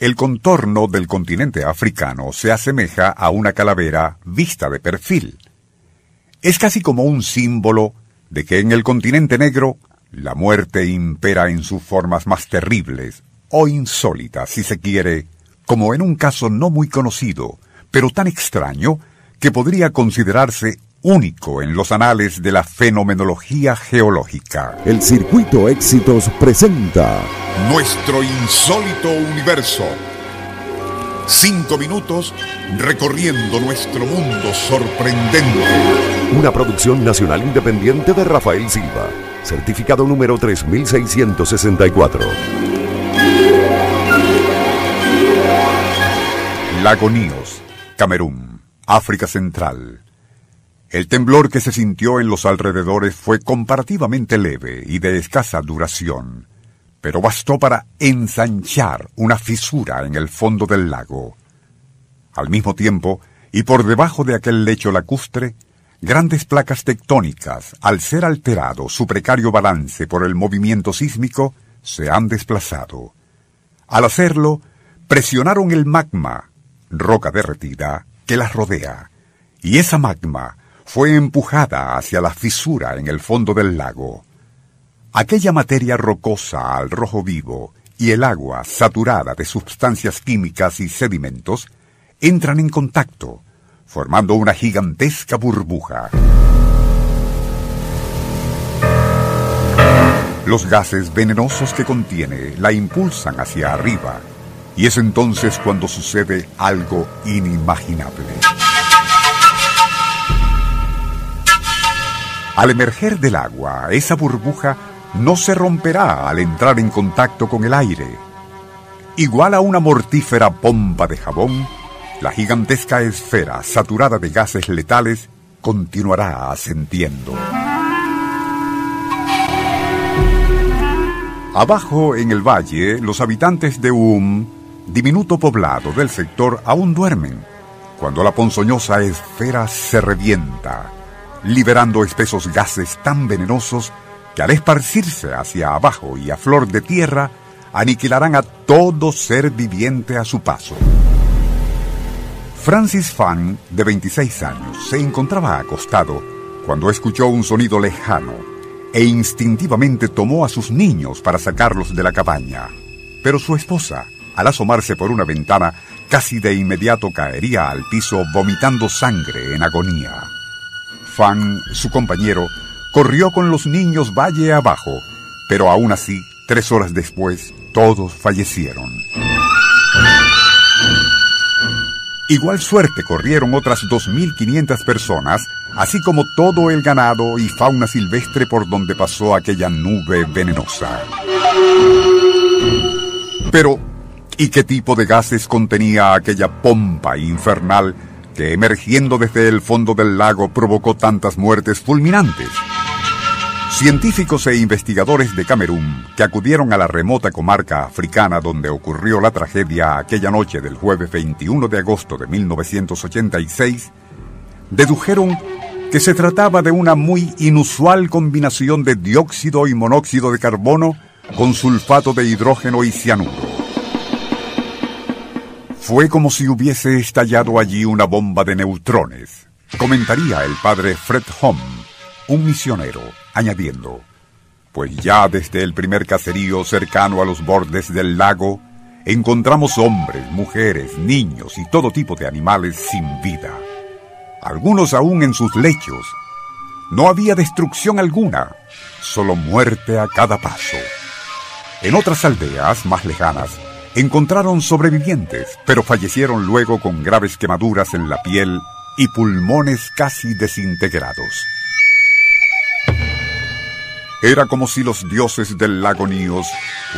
el contorno del continente africano se asemeja a una calavera vista de perfil. Es casi como un símbolo de que en el continente negro la muerte impera en sus formas más terribles o insólitas, si se quiere, como en un caso no muy conocido, pero tan extraño que podría considerarse único en los anales de la fenomenología geológica. El Circuito Éxitos presenta Nuestro insólito universo. Cinco minutos recorriendo nuestro mundo sorprendente. una producción nacional independiente de Rafael Silva, certificado número 3664. Lagoníos, Camerún, África Central. El temblor que se sintió en los alrededores fue comparativamente leve y de escasa duración, pero bastó para ensanchar una fisura en el fondo del lago. Al mismo tiempo, y por debajo de aquel lecho lacustre, grandes placas tectónicas, al ser alterado su precario balance por el movimiento sísmico, se han desplazado. Al hacerlo, presionaron el magma, roca derretida, que las rodea, y esa magma fue empujada hacia la fisura en el fondo del lago. Aquella materia rocosa al rojo vivo y el agua saturada de sustancias químicas y sedimentos entran en contacto, formando una gigantesca burbuja. Los gases venenosos que contiene la impulsan hacia arriba, y es entonces cuando sucede algo inimaginable. Al emerger del agua, esa burbuja no se romperá al entrar en contacto con el aire. Igual a una mortífera pompa de jabón, la gigantesca esfera saturada de gases letales continuará ascendiendo. Abajo en el valle, los habitantes de Um, diminuto poblado del sector, aún duermen, cuando la ponzoñosa esfera se revienta, liberando espesos gases tan venenosos que al esparcirse hacia abajo y a flor de tierra, aniquilarán a todo ser viviente a su paso. Francis Fan, de 26 años, se encontraba acostado cuando escuchó un sonido lejano e instintivamente tomó a sus niños para sacarlos de la cabaña. Pero su esposa, al asomarse por una ventana, casi de inmediato caería al piso vomitando sangre en agonía. Fan, su compañero, corrió con los niños valle abajo, pero aún así, tres horas después, todos fallecieron. Igual suerte corrieron otras 2.500 personas, así como todo el ganado y fauna silvestre por donde pasó aquella nube venenosa. Pero, ¿y qué tipo de gases contenía aquella pompa infernal que emergiendo desde el fondo del lago provocó tantas muertes fulminantes? Científicos e investigadores de Camerún, que acudieron a la remota comarca africana donde ocurrió la tragedia aquella noche del jueves 21 de agosto de 1986, dedujeron que se trataba de una muy inusual combinación de dióxido y monóxido de carbono con sulfato de hidrógeno y cianuro. Fue como si hubiese estallado allí una bomba de neutrones, comentaría el padre Fred Home, un misionero, añadiendo, pues ya desde el primer caserío cercano a los bordes del lago, encontramos hombres, mujeres, niños y todo tipo de animales sin vida, algunos aún en sus lechos. No había destrucción alguna, solo muerte a cada paso. En otras aldeas más lejanas, encontraron sobrevivientes, pero fallecieron luego con graves quemaduras en la piel y pulmones casi desintegrados. Era como si los dioses del lago Níos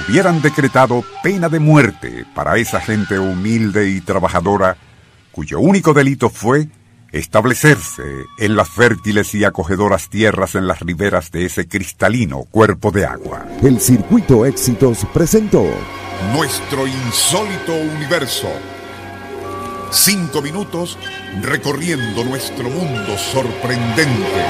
hubieran decretado pena de muerte para esa gente humilde y trabajadora cuyo único delito fue establecerse en las fértiles y acogedoras tierras en las riberas de ese cristalino cuerpo de agua. El Circuito Éxitos presentó Nuestro insólito universo. Cinco minutos recorriendo nuestro mundo sorprendente.